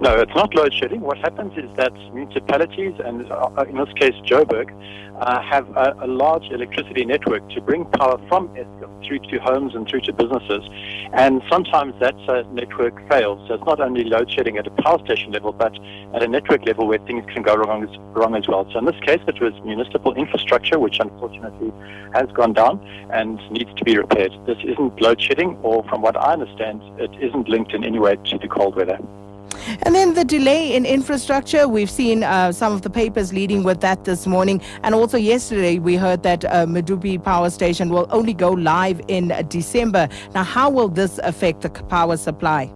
No, it's not load shedding. What happens is that municipalities, and uh, in this case Joburg, uh, have a, a, large electricity network to bring power from Eskom through to homes and through to businesses. And sometimes that uh, network fails. So it's not only load shedding at a power station level, but at a network level where things can go wrong wrong as well. So in this case, it was municipal infrastructure, which unfortunately has gone down and needs to be repaired. This isn't load shedding, or from what I understand, it isn't linked in any way to the cold weather. And then the delay in infrastructure, we've seen uh, some of the papers leading with that this morning. And also yesterday, we heard that uh, Medupi Power Station will only go live in December. Now, how will this affect the power supply?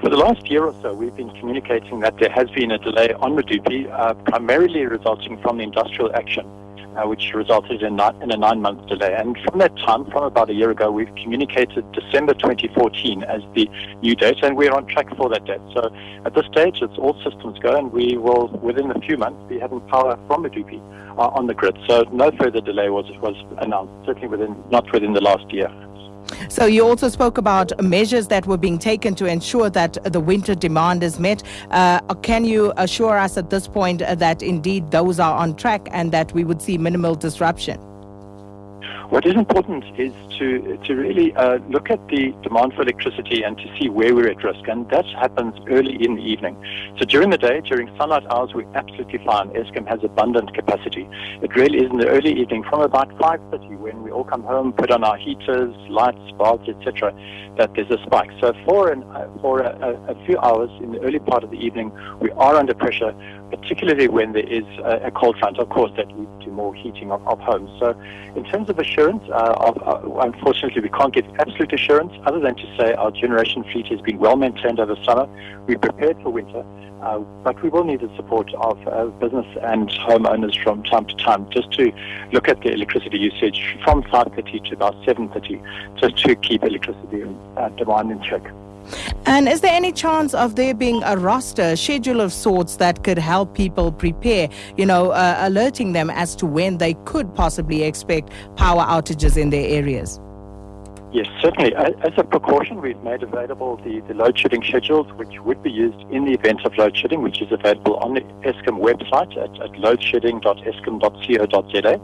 For the last year or so, we've been communicating that there has been a delay on Medupi, uh, primarily resulting from the industrial action uh, which resulted in, in a nine month delay. And from that time, from about a year ago, we've communicated December 2014 as the new date, and we're on track for that date. So at this stage, it's all systems go, and we will, within a few months, be having power from Medupi uh, on the grid. So no further delay was, was announced, certainly within, not within the last year. So you also spoke about measures that were being taken to ensure that the winter demand is met. Uh, can you assure us at this point that indeed those are on track and that we would see minimal disruption? What is important is to, to really uh, look at the demand for electricity and to see where we're at risk. And that happens early in the evening. So during the day, during sunlight hours, we're absolutely fine. Eskom has abundant capacity. It really is in the early evening from about 5.30 when we all come home, put on our heaters, lights, bulbs, etc., that there's a spike. So for, an, uh, for a, a, few hours in the early part of the evening, we are under pressure, particularly when there is a, a cold front. Of course, that leads to more heating of, of homes. So in terms of assurance, assurance. Uh, uh, unfortunately, we can't give absolute assurance other than to say our generation fleet has been well maintained over summer. We're prepared for winter. Uh, but we will need the support of business and homeowners from time to time just to look at the electricity usage from 5.30 to about 7.30 just to keep electricity demand in check. And is there any chance of there being a roster, a schedule of sorts that could help people prepare, you know, uh, alerting them as to when they could possibly expect power outages in their areas? Yes, certainly. As a precaution, we've made available the, the load shedding schedules, which would be used in the event of load shedding, which is available on the Eskom website at, at loadshedding.eskom.co.za.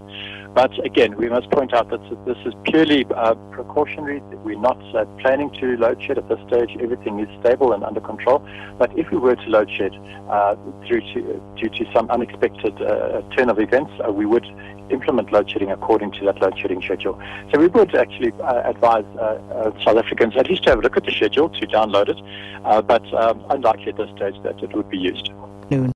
But again, we must point out that this is purely uh, precautionary. We're not uh, planning to load shed at this stage. Everything is stable and under control. But if we were to load shed uh, through to, due to some unexpected uh, turn of events, uh, we would implement load shedding according to that load shedding schedule. So we would actually uh, advise South Africans at least to have a look at the schedule to download it, but um, unlikely at this stage that it would be used. Noon.